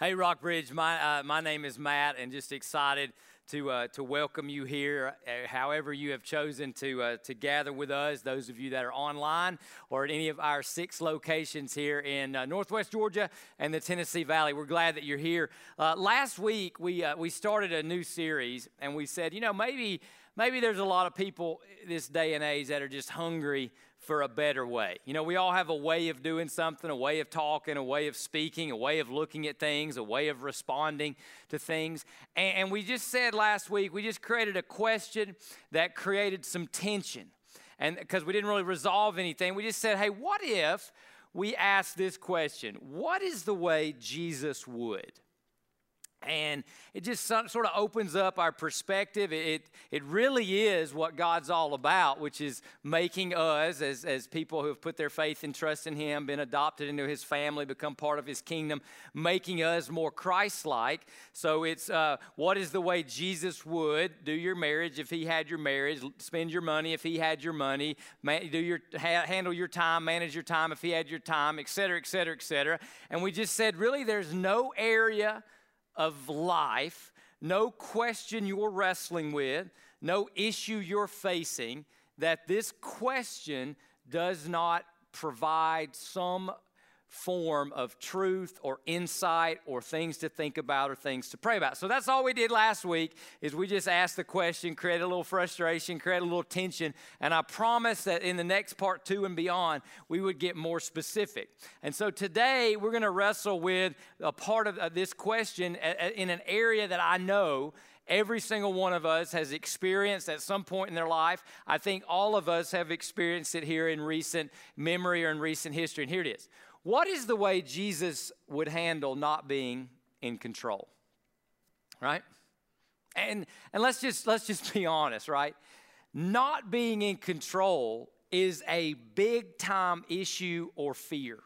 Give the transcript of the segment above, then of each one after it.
Hey, Rockbridge, my, uh, my name is Matt, and just excited to, uh, to welcome you here, uh, however, you have chosen to, uh, to gather with us, those of you that are online or at any of our six locations here in uh, Northwest Georgia and the Tennessee Valley. We're glad that you're here. Last week, we, we started a new series, and we said, you know, maybe, maybe there's a lot of people this day and age that are just hungry for a better way. You know, we all have a way of doing something, a way of talking, a way of speaking, a way of looking at things, a way of responding to things. And, we just said last week, we just created a question that created some tension. And because we didn't really resolve anything, we just said, hey, what if we ask this question? What is the way Jesus would? And it just sort of opens up our perspective. It, it really is what God's all about, which is making us, as, as people who have put their faith and trust in Him, been adopted into His family, become part of His kingdom, making us more Christ like. So it's uh, what is the way Jesus would do your marriage if He had your marriage, spend your money if He had your money, do your, ha- handle your time, manage your time if He had your time, et cetera, et cetera, et cetera. And we just said, really, there's no area of life, no question you're wrestling with, no issue you're facing, that this question does not provide some form of truth or insight or things to think about or things to pray about. So that's all we did last week is we just asked the question, created a little frustration, created a little tension, and I promise that in the next part 2 and beyond we would get more specific. And so today we're going to wrestle with a part of this question in an area that I know every single one of us has experienced at some point in their life. I think all of us have experienced it here in recent memory or in recent history. And here it is. What is the way Jesus would handle not being in control? Right? And and let's just let's just be honest, right? Not being in control is a big time issue or fear.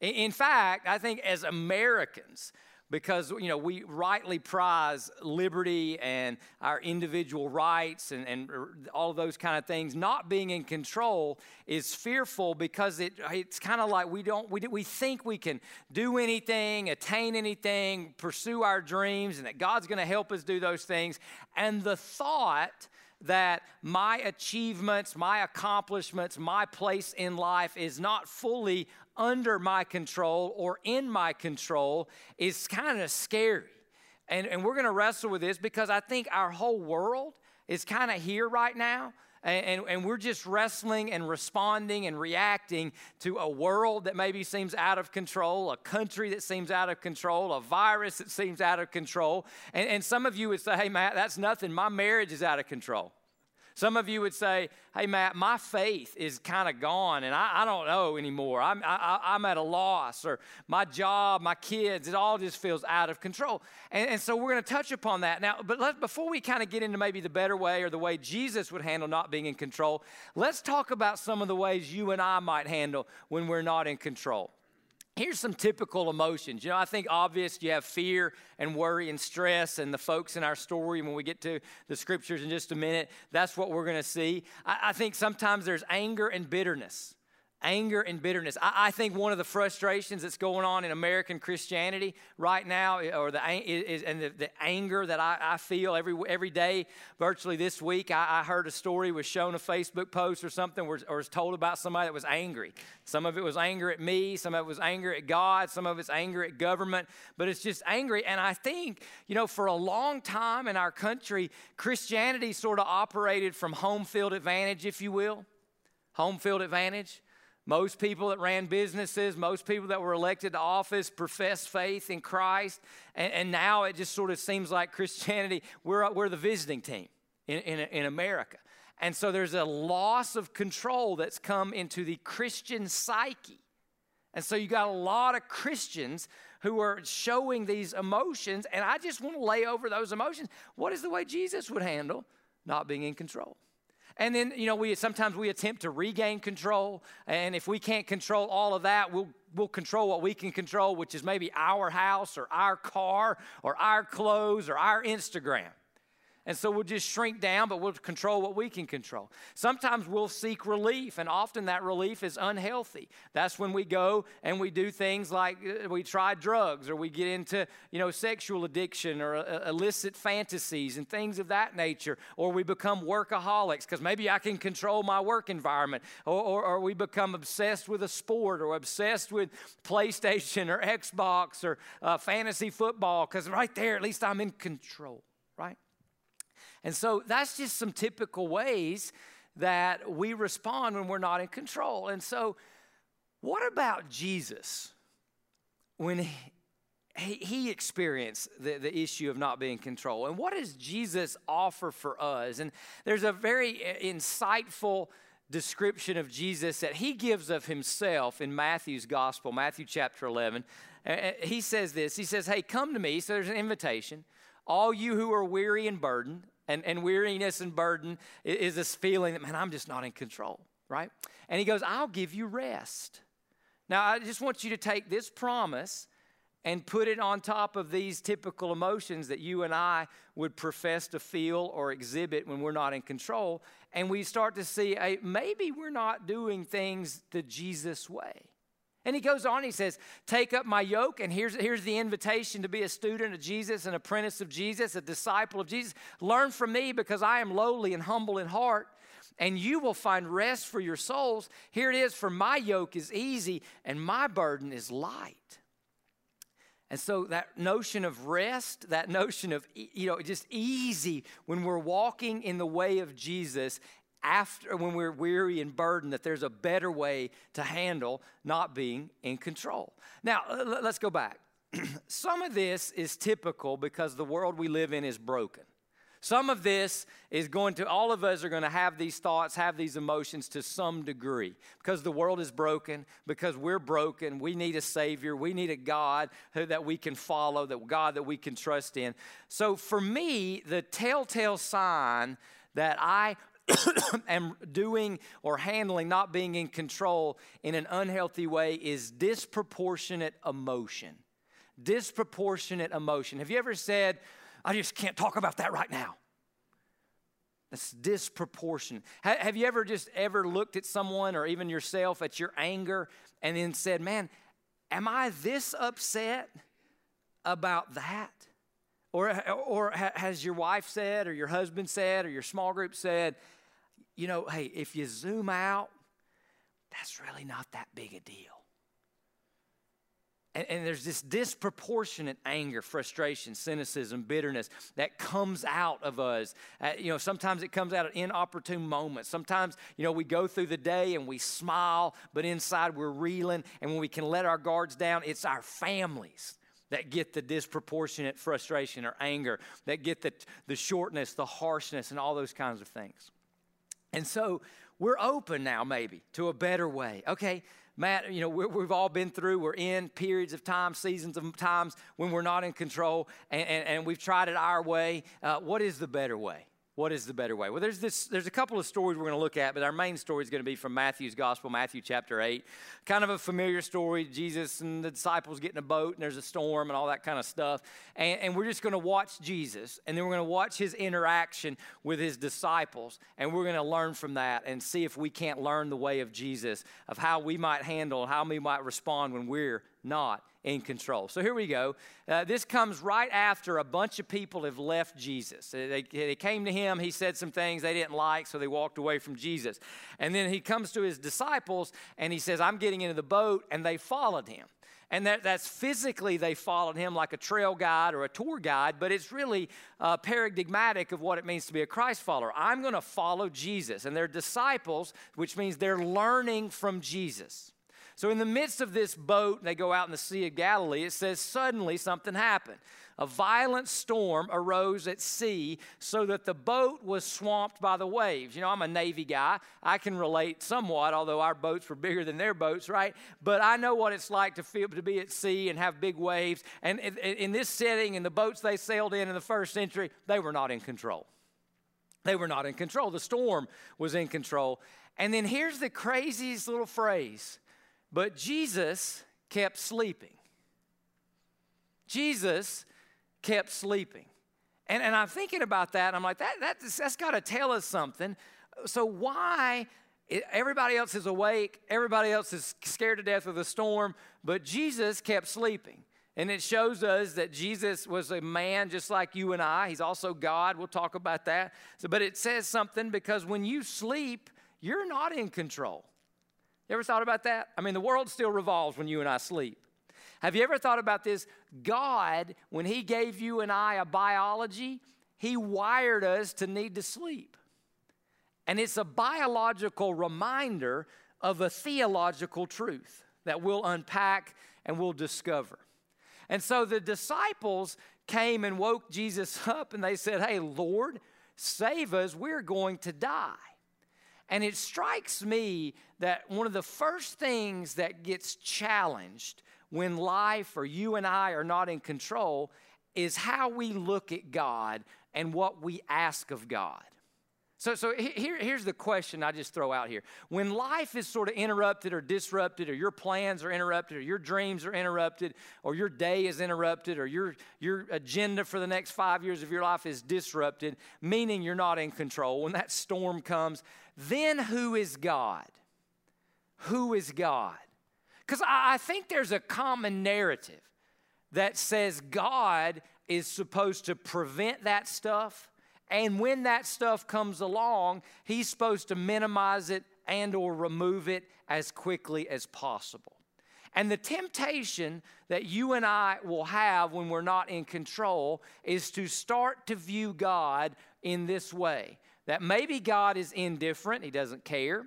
In fact, I think as Americans, because you know we rightly prize liberty and our individual rights and, and all of those kind of things. Not being in control is fearful because it, it's kind of like we don't we, we think we can do anything attain anything pursue our dreams and that god's going to help us do those things. And the thought that my achievements, my accomplishments, my place in life is not fully under my control or in my control is kind of scary. And, and we're going to wrestle with this because I think our whole world is kind of here right now. And, and, and, we're just wrestling and responding and reacting to a world that maybe seems out of control, a country that seems out of control, a virus that seems out of control. And, and some of you would say, hey, Matt, that's nothing. My marriage is out of control. Some of you would say, hey, Matt, my faith is kind of gone and I, I, don't know anymore. I'm, I, am at a loss, or my job, my kids, it all just feels out of control. And, and so we're going to touch upon that. Now, but let, before we kind of get into maybe the better way or the way Jesus would handle not being in control, let's talk about some of the ways you and I might handle when we're not in control. Here's some typical emotions. You know, I think obvious you have fear and worry and stress, and the folks in our story, when we get to the scriptures in just a minute, that's what we're going to see. I, I think sometimes there's anger and bitterness anger and bitterness. I, I, think one of the frustrations that's going on in American Christianity right now, or the is, and the, the anger that I, I, feel every every day, virtually this week, I, I, heard a story was shown a Facebook post or something, or, or was told about somebody that was angry. Some of it was anger at me, some of it was anger at God, some of it's anger at government, but it's just angry. And I think you know, for a long time in our country, Christianity sort of operated from home field advantage, if you will, home field advantage. Most people that ran businesses, most people that were elected to office professed faith in Christ. And, and now it just sort of seems like Christianity, we're, we're the visiting team in, in, in America. And so there's a loss of control that's come into the Christian psyche. And so you got a lot of Christians who are showing these emotions. And I just want to lay over those emotions. What is the way Jesus would handle not being in control? And then, you know, we sometimes we attempt to regain control. And if we can't control all of that, we'll we'll control what we can control, which is maybe our house or our car or our clothes or our Instagram. And so we'll just shrink down, but we'll control what we can control. Sometimes we'll seek relief, and often that relief is unhealthy. That's when we go and we do things like uh, we try drugs or we get into, you know, sexual addiction or uh, illicit fantasies and things of that nature, or we become workaholics because maybe I can control my work environment, or, or, or we become obsessed with a sport or obsessed with PlayStation or Xbox or uh, fantasy football because right there, at least I'm in control? And so that's just some typical ways that we respond when we're not in control. And so, what about Jesus when he, he experienced the, the issue of not being in control? And what does Jesus offer for us? And there's a very uh, insightful description of Jesus that he gives of himself in Matthew's gospel, Matthew chapter 11. Uh, uh, he says this He says, Hey, come to me. So there's an invitation. All you who are weary and burdened, and, and weariness and burden is this feeling that, man, I'm just not in control, right? And he goes, I'll give you rest. Now, I just want you to take this promise and put it on top of these typical emotions that you and I would profess to feel or exhibit when we're not in control. And we start to see hey, maybe we're not doing things the Jesus way. And he goes on, he says, Take up my yoke. And here's, here's the invitation to be a student of Jesus, an apprentice of Jesus, a disciple of Jesus. Learn from me because I am lowly and humble in heart, and you will find rest for your souls. Here it is For my yoke is easy, and my burden is light. And so that notion of rest, that notion of, you know, just easy when we're walking in the way of Jesus after when we're weary and burdened that there's a better way to handle not being in control. Now, let's go back. Some of this is typical because the world we live in is broken. Some of this is going to, all of us are going to have these thoughts, have these emotions to some degree because the world is broken, because we're broken. We need a Savior. We need a God who, that we can follow, that God that we can trust in. So for me, the telltale sign that I am doing or handling, not being in control in an unhealthy way is disproportionate emotion. Disproportionate emotion. Have you ever said, I just can't talk about that right now? That's disproportionate. Have you ever just ever looked at someone or even yourself at your anger and then said, Man, am I this upset about that? Or, or has your wife said, or your husband said, or your small group said, you know, hey, if you zoom out, that's really not that big a deal. And, and, there's this disproportionate anger, frustration, cynicism, bitterness that comes out of us. Uh, you know, sometimes it comes out at inopportune moments. Sometimes, you know, we go through the day and we smile, but inside we're reeling. And when we can let our guards down, it's our families that get the disproportionate frustration or anger, that get the, the shortness, the harshness, and all those kinds of things. And so we're open now, maybe, to a better way. Okay, Matt, you know, we have all been through, we're in periods of time, seasons of times when we're not in control, and, and, and we've tried it our way. Uh, what is the better way? What is the better way? Well, there's this. There's a couple of stories we're going to look at, but our main story is going to be from Matthew's Gospel, Matthew chapter eight. Kind of a familiar story. Jesus and the disciples get in a boat, and there's a storm and all that kind of stuff. And, and we're just going to watch Jesus, and then we're going to watch his interaction with his disciples, and we're going to learn from that and see if we can't learn the way of Jesus, of how we might handle, how we might respond when we're not in control. So here we go. Uh, this comes right after a bunch of people have left Jesus. They, they came to him, he said some things they didn't like, so they walked away from Jesus. And then he comes to his disciples and he says, I'm getting into the boat, and they followed him. And that, that's physically they followed him like a trail guide or a tour guide, but it's really uh, paradigmatic of what it means to be a Christ follower. I'm going to follow Jesus. And they're disciples, which means they're learning from Jesus. So, in the midst of this boat, they go out in the Sea of Galilee, it says, suddenly something happened. A violent storm arose at sea so that the boat was swamped by the waves. You know, I'm a Navy guy. I can relate somewhat, although our boats were bigger than their boats, right? But I know what it's like to feel to be at sea and have big waves. And in, this setting, in the boats they sailed in in the first century, they were not in control. They were not in control. The storm was in control. And then here's the craziest little phrase but Jesus kept sleeping. Jesus kept sleeping. And, and I'm thinking about that, I'm like, that, that, that's got to tell us something. So, why everybody else is awake, everybody else is scared to death of the storm, but Jesus kept sleeping? And it shows us that Jesus was a man just like you and I. He's also God. We'll talk about that. So, but it says something because when you sleep, you're not in control. You ever thought about that? I mean, the world still revolves when you and I sleep. Have you ever thought about this? God, when He gave you and I a biology, He wired us to need to sleep. And it's a biological reminder of a theological truth that we'll unpack and we'll discover. And so the disciples came and woke Jesus up and they said, Hey, Lord, save us, we're going to die. And it strikes me that one of the first things that gets challenged when life or you and I are not in control is how we look at God and what we ask of God. So, so here, here's the question I just throw out here. When life is sort of interrupted or disrupted, or your plans are interrupted, or your dreams are interrupted, or your day is interrupted, or your, your agenda for the next five years of your life is disrupted, meaning you're not in control, when that storm comes, then who is God? Who is God? Because I, think there's a common narrative that says God is supposed to prevent that stuff and when that stuff comes along he's supposed to minimize it and or remove it as quickly as possible and the temptation that you and I will have when we're not in control is to start to view God in this way that maybe God is indifferent, He doesn't care.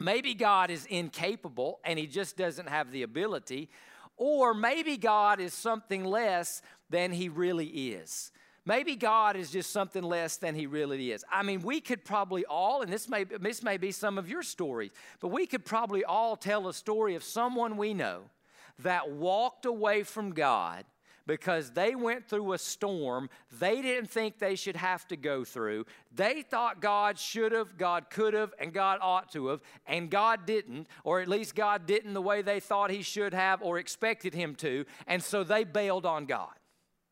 Maybe God is incapable and he just doesn't have the ability. Or maybe God is something less than he really is. Maybe God is just something less than he really is. I mean, we could probably all, and this may, this may be some of your stories, but we could probably all tell a story of someone we know that walked away from God because they went through a storm they didn't think they should have to go through. They thought God should have, God could have, and God ought to have, and God didn't, or at least God didn't the way they thought He should have or expected Him to, and so they bailed on God.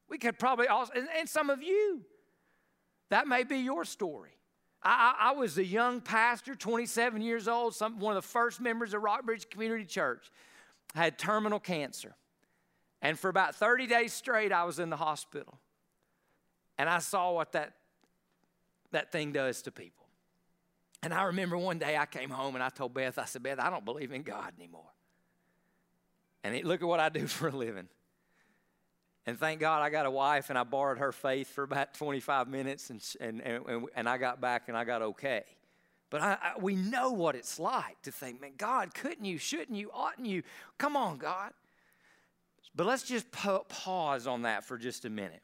We could probably also, and, and some of you, that may be your story. I, I, I, was a young pastor, 27 years old, some, one of the first members of Rockbridge Community Church. I had terminal cancer. And for about 30 days straight, I was in the hospital. And I saw what that, that thing does to people. And I remember one day I came home and I told Beth, I said, Beth, I don't believe in God anymore. And look at what I do for a living. And thank God I got a wife and I borrowed her faith for about 25 minutes and, and, and, and I got back and I got okay. But I, I, we know what it's like to think, man, God, couldn't you, shouldn't you, oughtn't you? Come on, God. But let's just pause on that for just a minute.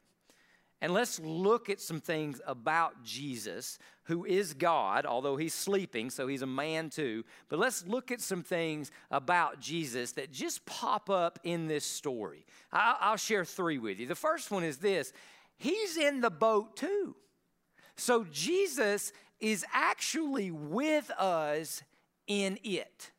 And let's look at some things about Jesus, who is God, although he's sleeping, so he's a man too. But let's look at some things about Jesus that just pop up in this story. I'll share three with you. The first one is this He's in the boat too. So Jesus is actually with us in it,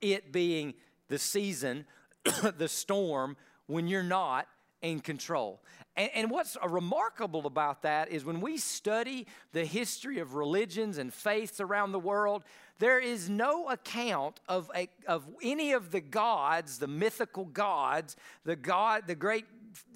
it being the season the storm when you're not in control. And, and, what's uh, remarkable about that is when we study the history of religions and faiths around the world, there is no account of, a, of any of the gods, the mythical gods, the God, the great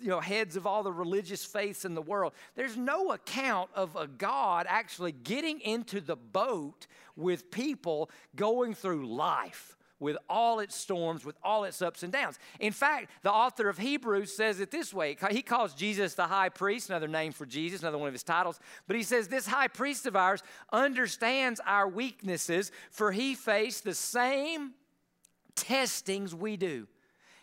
you know, heads of all the religious faiths in the world. There's no account of a God actually getting into the boat with people going through life with all its storms, with all its ups and downs. In fact, the author of Hebrews says it this way He calls Jesus the high priest, another name for Jesus, another one of his titles. But he says, This high priest of ours understands our weaknesses, for he faced the same testings we do.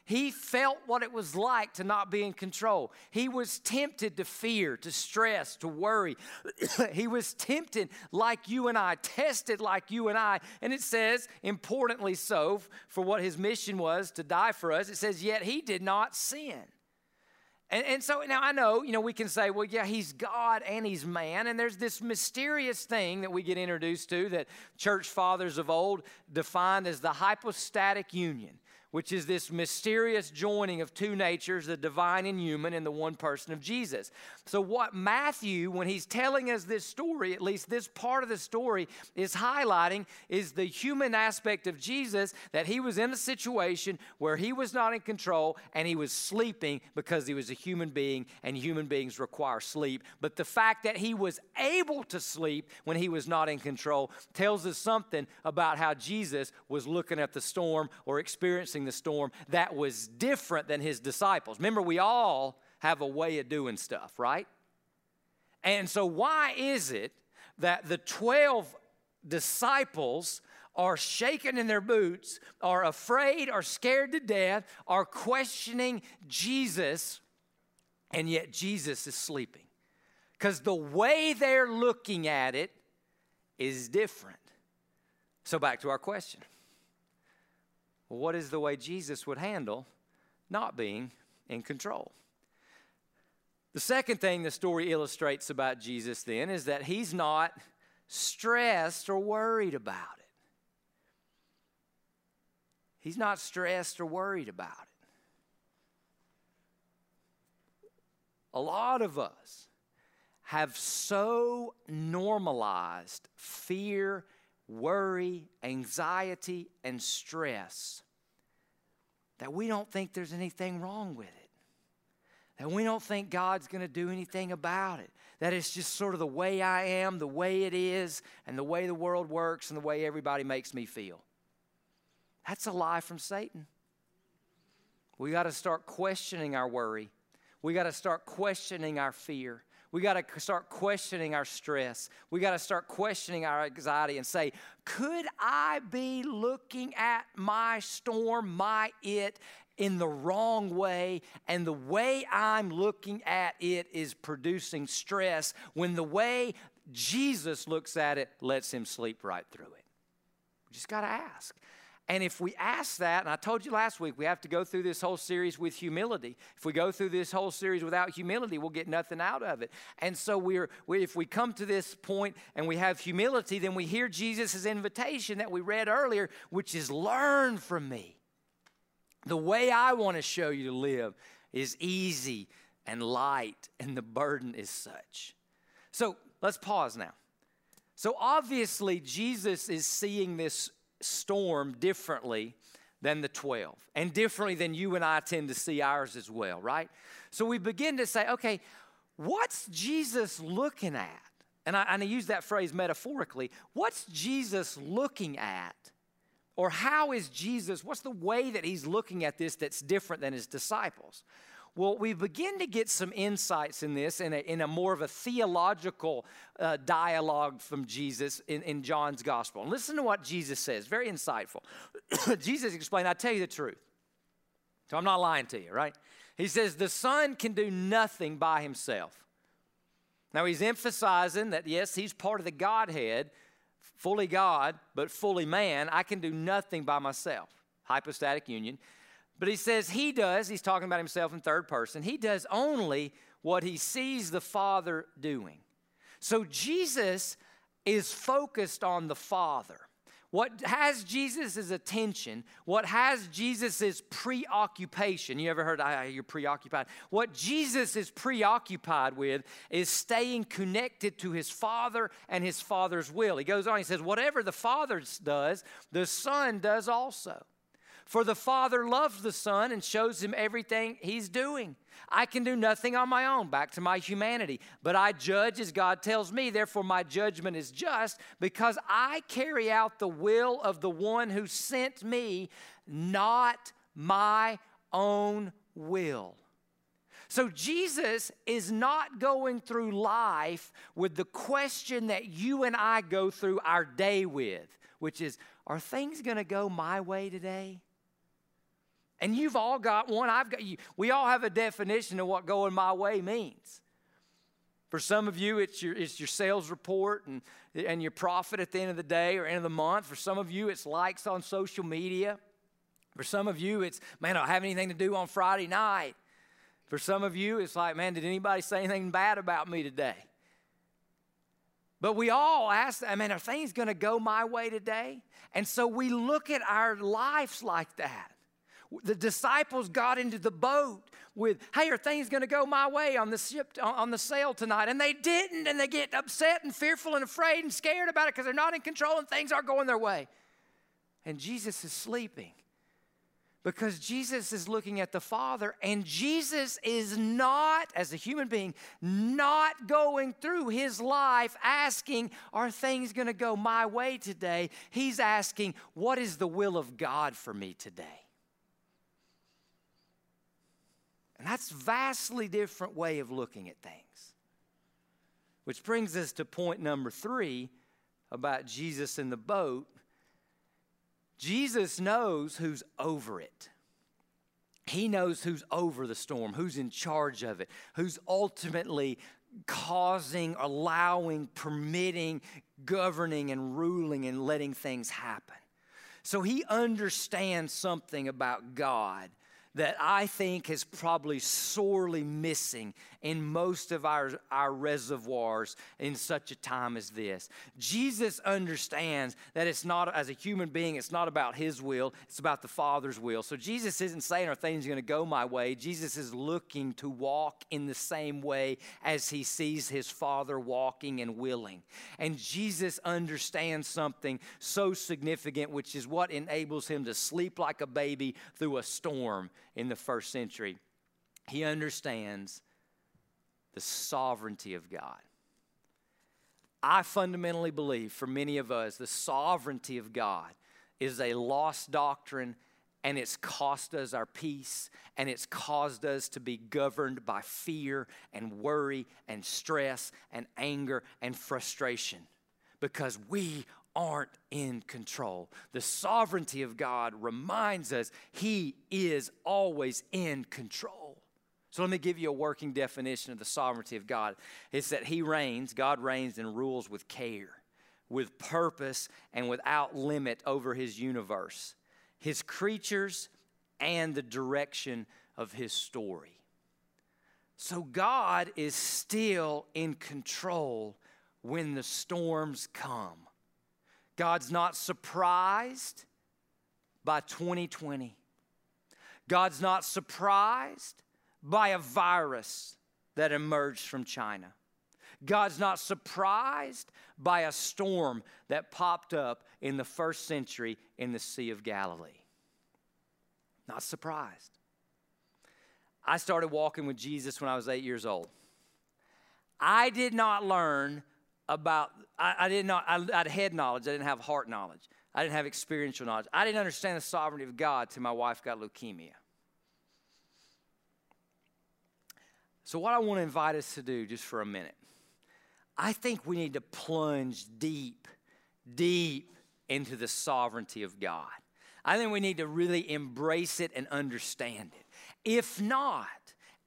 He felt what it was like to not be in control. He was tempted to fear, to stress, to worry. he was tempted like you and I, tested like you and I. And it says, importantly so, for what his mission was to die for us, it says, yet he did not sin. And, and, so now I know, you know, we can say, well, yeah, he's God and he's man. And there's this mysterious thing that we get introduced to that church fathers of old defined as the hypostatic union which is this mysterious joining of two natures, the divine and human, in the one person of Jesus. So, what Matthew, when he's telling us this story, at least this part of the story, is highlighting is the human aspect of Jesus that he was in a situation where he was not in control and he was sleeping because he was a human being and human beings require sleep. But the fact that he was able to sleep when he was not in control tells us something about how Jesus was looking at the storm or experiencing the storm that was different than his disciples. Remember, we all have a way of doing stuff, right? And so, why is it that the 12 disciples are shaken in their boots, are afraid, are scared to death, are questioning Jesus, and yet Jesus is sleeping? Because the way they're looking at it is different. So, back to our question what is the way Jesus would handle not being in control? The second thing the story illustrates about Jesus then is that he's not stressed or worried about it. He's not stressed or worried about it. A lot of us have so normalized fear worry, anxiety, and stress that we don't think there's anything wrong with it. That we don't think God's going to do anything about it. That it's just sort of the way I am, the way it is, and the way the world works, and the way everybody makes me feel. That's a lie from Satan. We got to start questioning our worry. We got to start questioning our fear. We got to start questioning our stress. We got to start questioning our anxiety and say, could I be looking at my storm, my it, in the wrong way, and the way I'm looking at it is producing stress when the way Jesus looks at it lets him sleep right through it? We just got to ask. And if we ask that, and I told you last week, we have to go through this whole series with humility. If we go through this whole series without humility, we'll get nothing out of it. And so we're, we, if we come to this point and we have humility, then we hear Jesus' invitation that we read earlier, which is learn from me. The way I want to show you to live is easy and light, and the burden is such. So let's pause now. So obviously, Jesus is seeing this storm differently than the 12 and differently than you and I tend to see ours as well, right? So we begin to say, okay, what's Jesus looking at? And I, and I use that phrase metaphorically. What's Jesus looking at? Or how is Jesus, what's the way that he's looking at this that's different than his disciples? Well, we begin to get some insights in this in a, in a more of a theological uh, dialogue from Jesus in, in John's gospel. And listen to what Jesus says, very insightful. Jesus explained, I tell you the truth. So I'm not lying to you, right? He says, The Son can do nothing by himself. Now he's emphasizing that, yes, he's part of the Godhead, fully God, but fully man. I can do nothing by myself. Hypostatic union. But he says he does, he's talking about himself in third person, he does only what he sees the Father doing. So Jesus is focused on the Father. What has Jesus' attention, what has Jesus' preoccupation, you ever heard, ah, you're preoccupied? What Jesus is preoccupied with is staying connected to his Father and his Father's will. He goes on, he says, whatever the Father does, the Son does also. For the Father loves the Son and shows him everything he's doing. I can do nothing on my own, back to my humanity, but I judge as God tells me. Therefore, my judgment is just because I carry out the will of the one who sent me, not my own will. So, Jesus is not going through life with the question that you and I go through our day with, which is, are things going to go my way today? And you've all got one. I've got you. We all have a definition of what going my way means. For some of you, it's your, it's your sales report and, and your profit at the end of the day or end of the month. For some of you, it's likes on social media. For some of you, it's, man, I don't have anything to do on Friday night. For some of you, it's like, man, did anybody say anything bad about me today? But we all ask, I mean, are things going to go my way today? And so we look at our lives like that. The disciples got into the boat with, hey, are things going to go my way on the ship, on the sail tonight? And they didn't, and they get upset and fearful and afraid and scared about it because they're not in control and things aren't going their way. And Jesus is sleeping because Jesus is looking at the Father, and Jesus is not, as a human being, not going through his life asking, Are things going to go my way today? He's asking, What is the will of God for me today? And that's vastly different way of looking at things. Which brings us to point number three about Jesus in the boat Jesus knows who's over it. He knows who's over the storm, who's in charge of it, who's ultimately causing, allowing, permitting, governing, and ruling and letting things happen. So he understands something about God that I think is probably sorely missing in most of our, our reservoirs in such a time as this. Jesus understands that it's not, as a human being, it's not about his will, it's about the Father's will. So Jesus isn't saying, Are things going to go my way? Jesus is looking to walk in the same way as he sees his Father walking and willing. And Jesus understands something so significant, which is what enables him to sleep like a baby through a storm in the first century. He understands the sovereignty of God. I fundamentally believe for many of us, the sovereignty of God is a lost doctrine and it's cost us our peace and it's caused us to be governed by fear and worry and stress and anger and frustration because we aren't in control. The sovereignty of God reminds us He is always in control. So let me give you a working definition of the sovereignty of God. It's that He reigns, God reigns and rules with care, with purpose, and without limit over His universe, His creatures, and the direction of His story. So God is still in control when the storms come. God's not surprised by 2020. God's not surprised by a virus that emerged from China. God's not surprised by a storm that popped up in the first century in the Sea of Galilee. Not surprised. I started walking with Jesus when I was eight years old. I did not learn about, I, I did not, I, I had head knowledge, I didn't have heart knowledge. I didn't have experiential knowledge. I didn't understand the sovereignty of God till my wife got leukemia. So, what I want to invite us to do just for a minute, I think we need to plunge deep, deep into the sovereignty of God. I think we need to really embrace it and understand it. If not,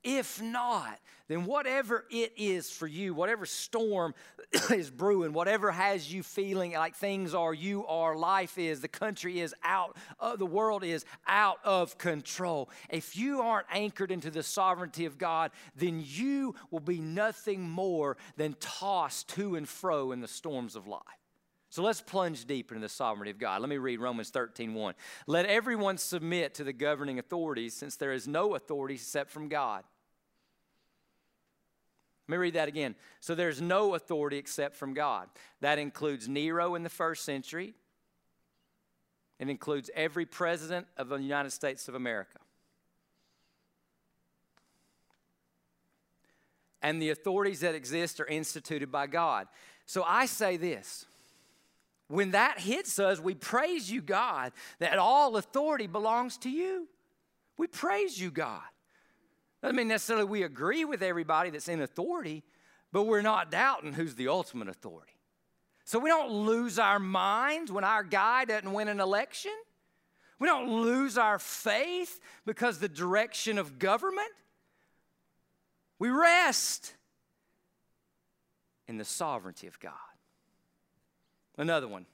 if not, then whatever it is for you, whatever storm is brewing, whatever has you feeling like things are, you are, life is, the country is out, uh, the world is out of control. If you aren't anchored into the sovereignty of God, then you will be nothing more than tossed to and fro in the storms of life. So let's plunge deep into the sovereignty of God. Let me read Romans 13 1. Let everyone submit to the governing authorities, since there is no authority except from God. Let me read that again. So there's no authority except from God. That includes Nero in the first century, it includes every president of the United States of America. And the authorities that exist are instituted by God. So I say this when that hits us, we praise you, God, that all authority belongs to you. We praise you, God. Doesn't mean necessarily we agree with everybody that's in authority, but we're not doubting who's the ultimate authority. So we don't lose our minds when our guy doesn't win an election. We don't lose our faith because the direction of government. We rest in the sovereignty of God. Another one.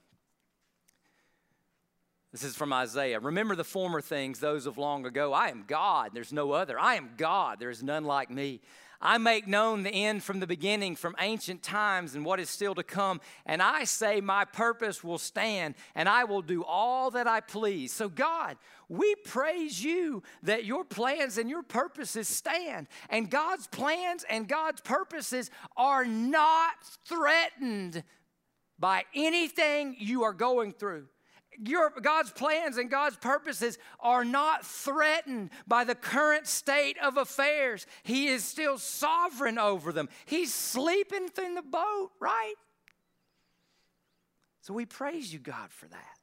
This is from Isaiah. Remember the former things, those of long ago. I am God, there's no other. I am God, there is none like me. I make known the end from the beginning, from ancient times, and what is still to come. And I say, My purpose will stand, and I will do all that I please. So, God, we praise you that your plans and your purposes stand. And God's plans and God's purposes are not threatened by anything you are going through your, God's plans and God's purposes are not threatened by the current state of affairs. He is still sovereign over them. He's sleeping in the boat, right? So we praise you, God, for that.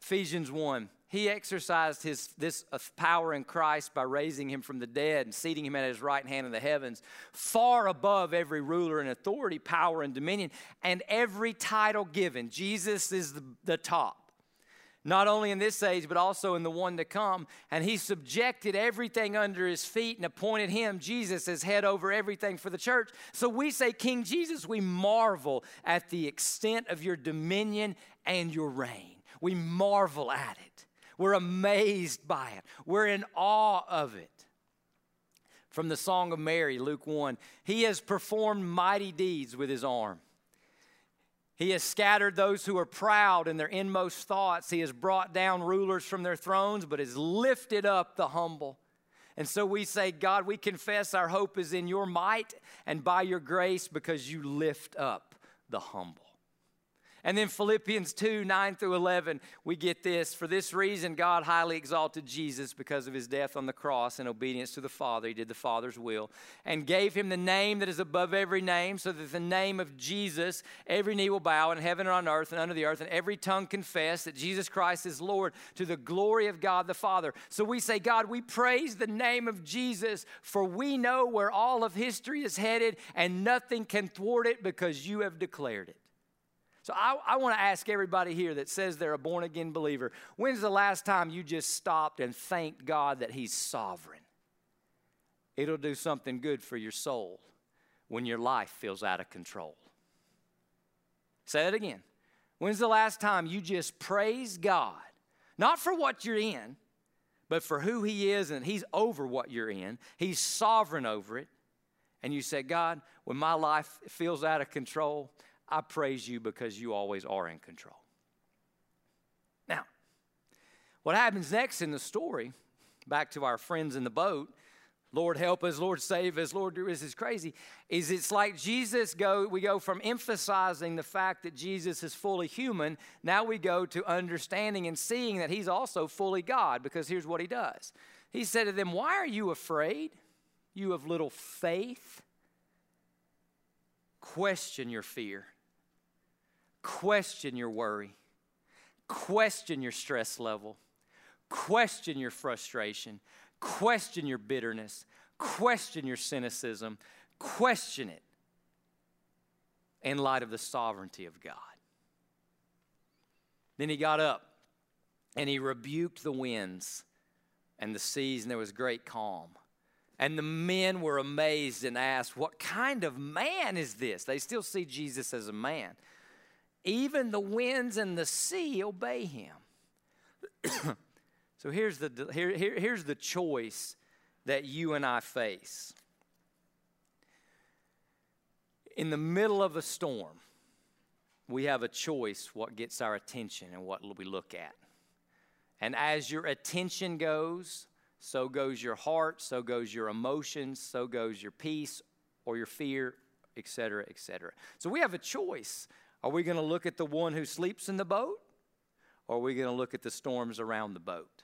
Ephesians 1 he exercised his, this uh, power in Christ by raising him from the dead and seating him at his right hand in the heavens, far above every ruler and authority, power and dominion, and every title given. Jesus is the, the top not only in this age, but also in the one to come. And he subjected everything under his feet and appointed him, Jesus, as head over everything for the church. So we say, King Jesus, we marvel at the extent of your dominion and your reign. We marvel at it. We're amazed by it, we're in awe of it. From the Song of Mary, Luke 1 He has performed mighty deeds with his arm. He has scattered those who are proud in their inmost thoughts. He has brought down rulers from their thrones, but has lifted up the humble. And so we say, God, we confess our hope is in your might and by your grace because you lift up the humble. And then Philippians 2 9 through 11, we get this. For this reason, God highly exalted Jesus because of his death on the cross in obedience to the Father. He did the Father's will and gave him the name that is above every name, so that the name of Jesus, every knee will bow in heaven and on earth and under the earth, and every tongue confess that Jesus Christ is Lord to the glory of God the Father. So we say, God, we praise the name of Jesus, for we know where all of history is headed, and nothing can thwart it because you have declared it. So I, I want to ask everybody here that says they're a born again believer when's the last time you just stopped and thanked God that He's sovereign? It'll do something good for your soul when your life feels out of control. Say it again. When's the last time you just praised God, not for what you're in, but for who He is and He's over what you're in? He's sovereign over it. And you say, God, when my life feels out of control, I praise you because you always are in control. Now, what happens next in the story, back to our friends in the boat, Lord help us, Lord save us, Lord this is crazy, is it's like Jesus go, we go from emphasizing the fact that Jesus is fully human, now we go to understanding and seeing that he's also fully God, because here's what he does. He said to them, Why are you afraid? You have little faith. Question your fear. Question your worry. Question your stress level. Question your frustration. Question your bitterness. Question your cynicism. Question it in light of the sovereignty of God. Then he got up and he rebuked the winds and the seas, and there was great calm. And the men were amazed and asked, What kind of man is this? They still see Jesus as a man. Even the winds and the sea obey him. so here's the, here, here, here's the choice that you and I face. In the middle of a storm, we have a choice what gets our attention and what we look at. And as your attention goes, so goes your heart, so goes your emotions, so goes your peace or your fear, etc., etc. So we have a choice are we going to look at the one who sleeps in the boat? Or are we going to look at the storms around the boat?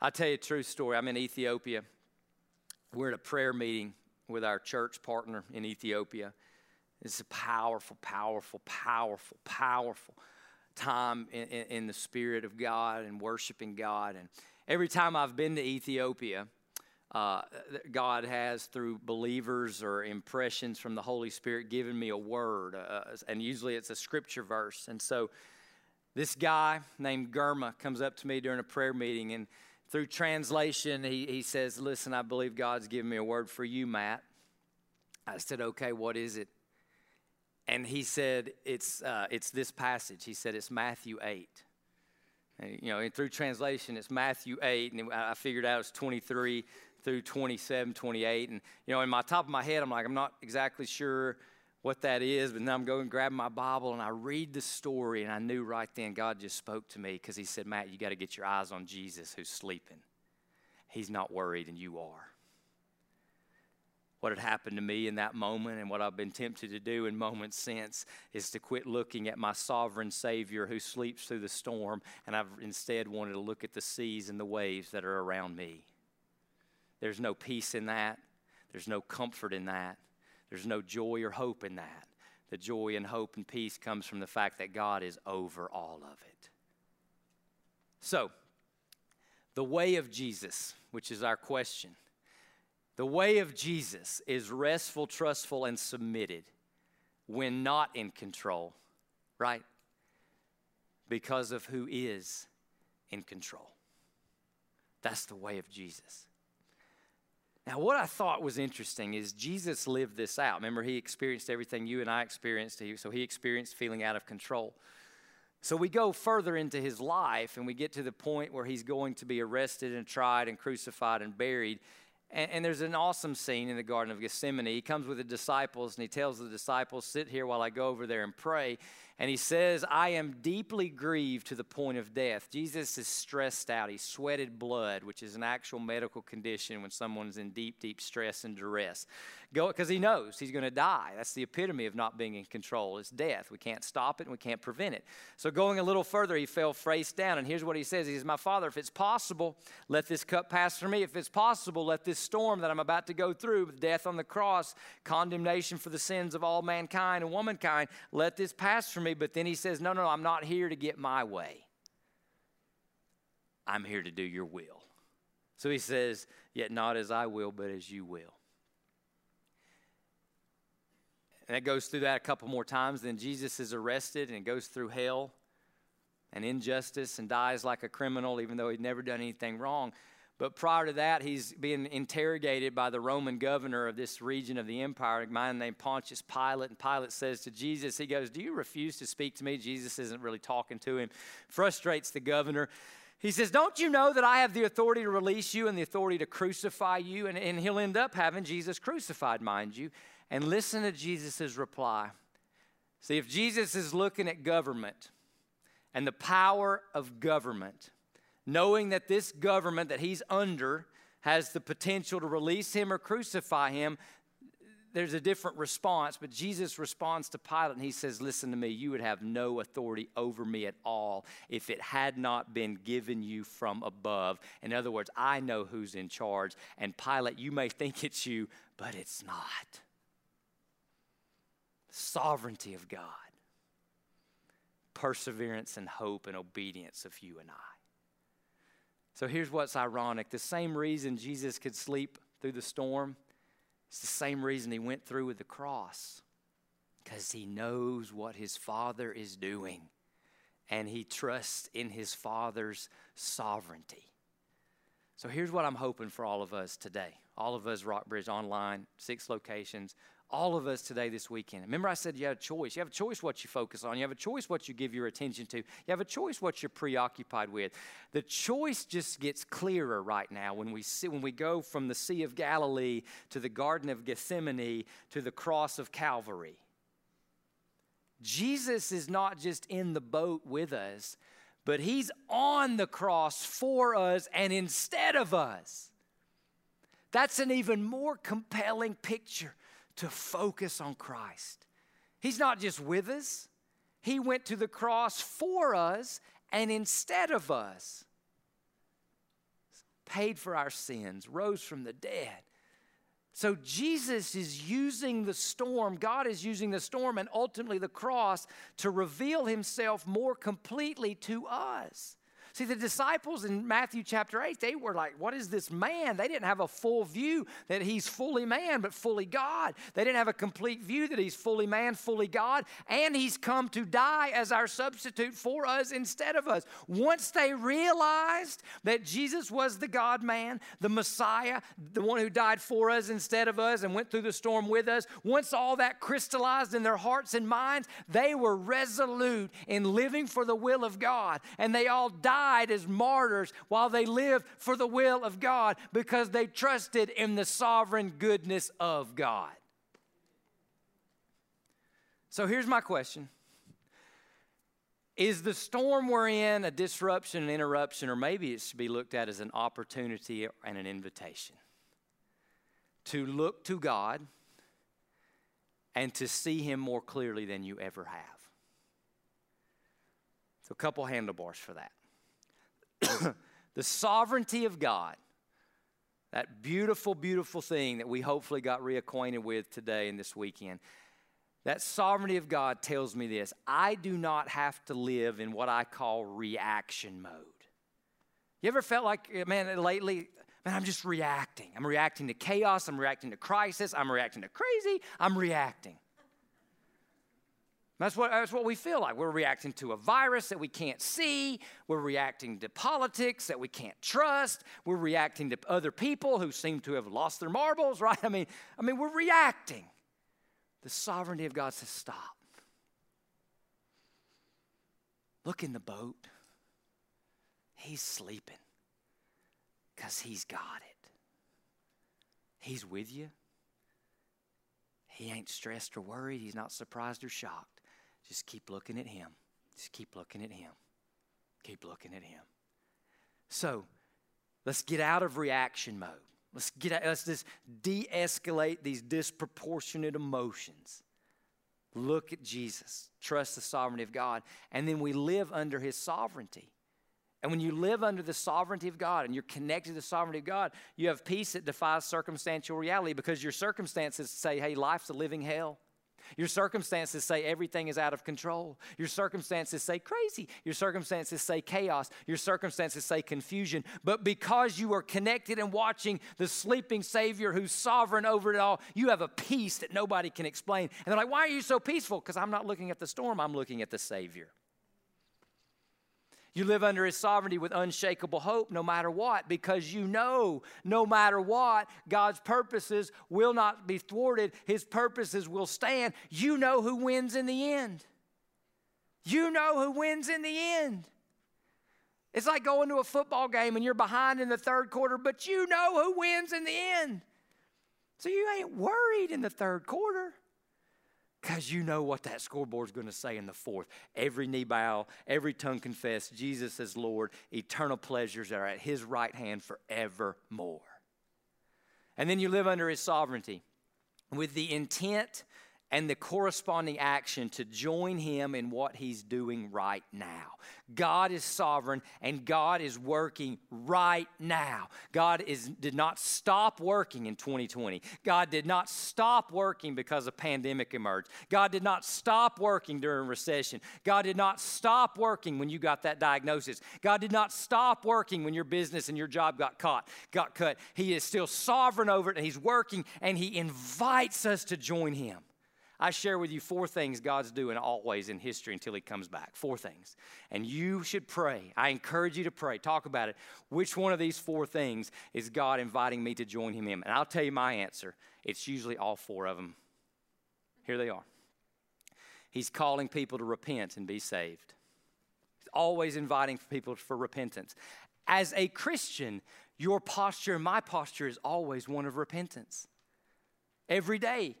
I'll tell you a true story. I'm in Ethiopia. We're at a prayer meeting with our church partner in Ethiopia. It's a powerful, powerful, powerful, powerful time in, in, in the Spirit of God and worshiping God. And every time I've been to Ethiopia, uh, God has through believers or impressions from the Holy Spirit given me a word, uh, and usually it's a scripture verse. And so this guy named Germa comes up to me during a prayer meeting, and through translation, he, he says, Listen, I believe God's given me a word for you, Matt. I said, Okay, what is it? and he said, it's, uh, it's this passage. He said, it's Matthew 8. And, you know, and through translation, it's Matthew 8, and I figured out it's 23 through 27, 28. And, you know, in my top of my head, I'm like, I'm not exactly sure what that is, but then I'm going and grab my Bible and I read the story, and I knew right then God just spoke to me because He said, Matt, you got to get your eyes on Jesus who's sleeping. He's not worried, and you are. What had happened to me in that moment and what I've been tempted to do in moments since is to quit looking at my sovereign Savior who sleeps through the storm, and I've instead wanted to look at the seas and the waves that are around me. There's no peace in that, there's no comfort in that. There's no joy or hope in that. The joy and hope and peace comes from the fact that God is over all of it. So, the way of Jesus, which is our question, the way of Jesus is restful, trustful, and submitted when not in control, right? Because of who is in control. That's the way of Jesus. Now, what I thought was interesting is Jesus lived this out. Remember, he experienced everything you and I experienced, so he experienced feeling out of control. So we go further into his life and we get to the point where he's going to be arrested and tried and crucified and buried. And, and, there's an awesome scene in the Garden of Gethsemane. He comes with the disciples and he tells the disciples, Sit here while I go over there and pray. And he says, I am deeply grieved to the point of death. Jesus is stressed out. He sweated blood, which is an actual medical condition when someone's in deep, deep stress and duress. Because he knows he's going to die. That's the epitome of not being in control. It's death. We can't stop it and we can't prevent it. So going a little further, he fell face down. And here's what he says. He says, My father, if it's possible, let this cup pass from me. If it's possible, let this storm that I'm about to go through with death on the cross, condemnation for the sins of all mankind and womankind, let this pass from me me, but then he says, No, no, I'm not here to get my way. I'm here to do your will. So he says, Yet not as I will, but as you will. And it goes through that a couple more times. Then Jesus is arrested and goes through hell and injustice and dies like a criminal, even though he'd never done anything wrong. But prior to that, he's being interrogated by the Roman governor of this region of the empire, a man named Pontius Pilate. And Pilate says to Jesus, He goes, Do you refuse to speak to me? Jesus isn't really talking to him, frustrates the governor. He says, Don't you know that I have the authority to release you and the authority to crucify you? And, and he'll end up having Jesus crucified, mind you. And listen to Jesus' reply. See, if Jesus is looking at government and the power of government, knowing that this government that he's under has the potential to release him or crucify him, there's a different response. But Jesus responds to Pilate and he says, Listen to me, you would have no authority over me at all if it had not been given you from above. In other words, I know who's in charge. And Pilate, you may think it's you, but it's not. Sovereignty of God, perseverance and hope and obedience of you and I. So here's what's ironic the same reason Jesus could sleep through the storm, it's the same reason he went through with the cross. Because he knows what his Father is doing and he trusts in his Father's sovereignty. So here's what I'm hoping for all of us today. All of us, Rockbridge Online, six locations, all of us today this weekend. Remember, I said you have a choice. You have a choice what you focus on. You have a choice what you give your attention to. You have a choice what you're preoccupied with. The choice just gets clearer right now when we see, when we go from the Sea of Galilee to the Garden of Gethsemane to the cross of Calvary. Jesus is not just in the boat with us, but he's on the cross for us and instead of us. That's an even more compelling picture to focus on Christ. He's not just with us, He went to the cross for us and instead of us. Paid for our sins, rose from the dead. So Jesus is using the storm, God is using the storm and ultimately the cross to reveal himself more completely to us See, the disciples in Matthew chapter 8, they were like, What is this man? They didn't have a full view that he's fully man, but fully God. They didn't have a complete view that he's fully man, fully God, and he's come to die as our substitute for us instead of us. Once they realized that Jesus was the God man, the Messiah, the one who died for us instead of us and went through the storm with us, once all that crystallized in their hearts and minds, they were resolute in living for the will of God. And they all died as martyrs while they lived for the will of God because they trusted in the sovereign goodness of God. So here's my question Is the storm we're in a disruption, an interruption, or maybe it should be looked at as an opportunity and an invitation to look to God and to see Him more clearly than you ever have? So, a couple handlebars for that. the sovereignty of God, that beautiful, beautiful thing that we hopefully got reacquainted with today and this weekend. That sovereignty of God tells me this I do not have to live in what I call reaction mode. You ever felt like, man, lately, man, I'm just reacting. I'm reacting to chaos, I'm reacting to crisis, I'm reacting to crazy, I'm reacting. That's what, that's what we feel like. We're reacting to a virus that we can't see. We're reacting to politics that we can't trust. We're reacting to other people who seem to have lost their marbles, right? I mean, I mean, we're reacting. The sovereignty of God says, stop. Look in the boat. He's sleeping because he's got it. He's with you. He ain't stressed or worried. He's not surprised or shocked. Just keep looking at Him. Just keep looking at Him. Keep looking at Him. So let's get out of reaction mode. Let's get let's just de-escalate these disproportionate emotions. Look at Jesus. Trust the sovereignty of God. And then we live under his sovereignty. And when you live under the sovereignty of God and you're connected to the sovereignty of God, you have peace that defies circumstantial reality because your circumstances say, hey, life's a living hell. Your circumstances say everything is out of control. Your circumstances say crazy. Your circumstances say chaos. Your circumstances say confusion. But because you are connected and watching the sleeping Savior who's sovereign over it all, you have a peace that nobody can explain. And they're like, Why are you so peaceful? Because I'm not looking at the storm, I'm looking at the Savior. You live under His sovereignty with unshakable hope no matter what, because you know no matter what, God's purposes will not be thwarted. His purposes will stand. You know who wins in the end. You know who wins in the end. It's like going to a football game and you're behind in the third quarter, but you know who wins in the end. So you ain't worried in the third quarter because you know what that scoreboard's going to say in the fourth. Every knee bow, every tongue confess Jesus is Lord. Eternal pleasures are at his right hand forevermore. And then you live under his sovereignty with the intent and the corresponding action to join him in what he's doing right now. God is sovereign and God is working right now. God is, did not stop working in 2020. God did not stop working because a pandemic emerged. God did not stop working during recession. God did not stop working when you got that diagnosis. God did not stop working when your business and your job got caught, got cut. He is still sovereign over it and he's working and he invites us to join him. I share with you four things God's doing always in history until He comes back. Four things. And you should pray. I encourage you to pray. Talk about it. Which one of these four things is God inviting me to join Him in? And I'll tell you my answer. It's usually all four of them. Here they are. He's calling people to repent and be saved. He's always inviting people for repentance. As a Christian, your posture my posture is always one of repentance. Every day,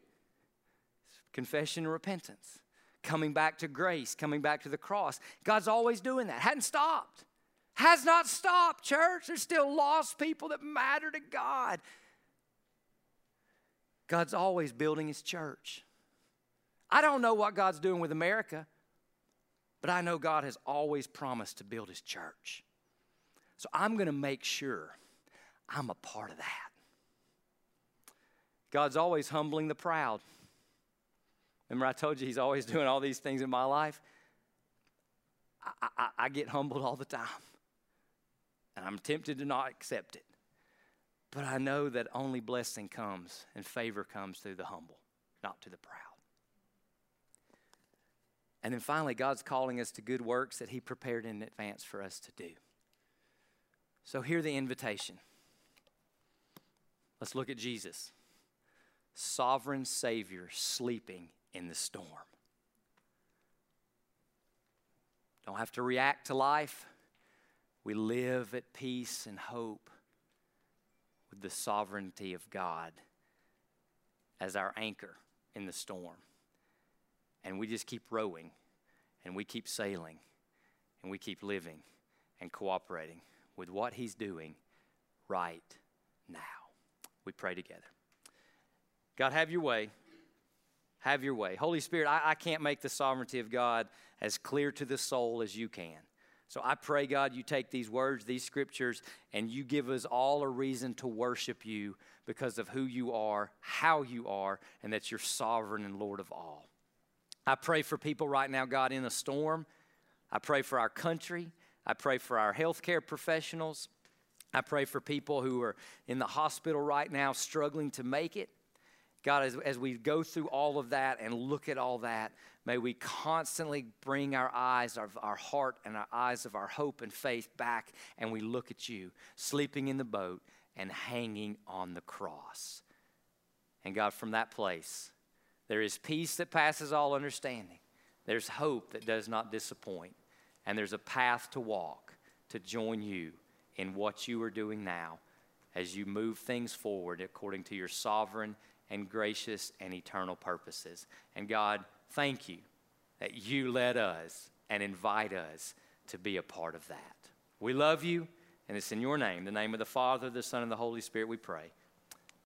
confession and repentance, coming back to grace, coming back to the cross. God's always doing that. Hadn't stopped. Has not stopped, church. There's still lost people that matter to God. God's always building his church. I don't know what God's doing with America, but I know God has always promised to build his church. So I'm going to make sure I'm a part of that. God's always humbling the proud. Remember, I told you he's always doing all these things in my life? I, I, I get humbled all the time. and I'm tempted to not accept it. But I know that only blessing comes and favor comes through the humble, not to the proud. And then finally, God's calling us to good works that He prepared in advance for us to do. So, hear the invitation. Let's look at Jesus, sovereign Savior, sleeping in the storm. Don't have to react to life. We live at peace and hope with the sovereignty of God as our anchor in the storm. And we just keep rowing and we keep sailing and we keep living and cooperating with what He's doing right now. We pray together. God, have your way. Have your way. Holy Spirit, I, I can't make the sovereignty of God as clear to the soul as you can. So I pray, God, you take these words, these scriptures, and you give us all a reason to worship you because of who you are, how you are, and that you're sovereign and Lord of all. I pray for people right now, God, in a storm. I pray for our country. I pray for our healthcare professionals. I pray for people who are in the hospital right now struggling to make it. God, as, as we go through all of that and look at all that, may we constantly bring our eyes, our, our heart, and our eyes of our hope and faith back, and we look at you sleeping in the boat and hanging on the cross. And God, from that place, there is peace that passes all understanding. There's hope that does not disappoint. And there's a path to walk to join you in what you are doing now as you move things forward according to your sovereign and gracious and eternal purposes. And God, thank you that you led us and invite us to be a part of that. We love you, and it's in your name, the name of the Father, the Son, and the Holy Spirit, we pray.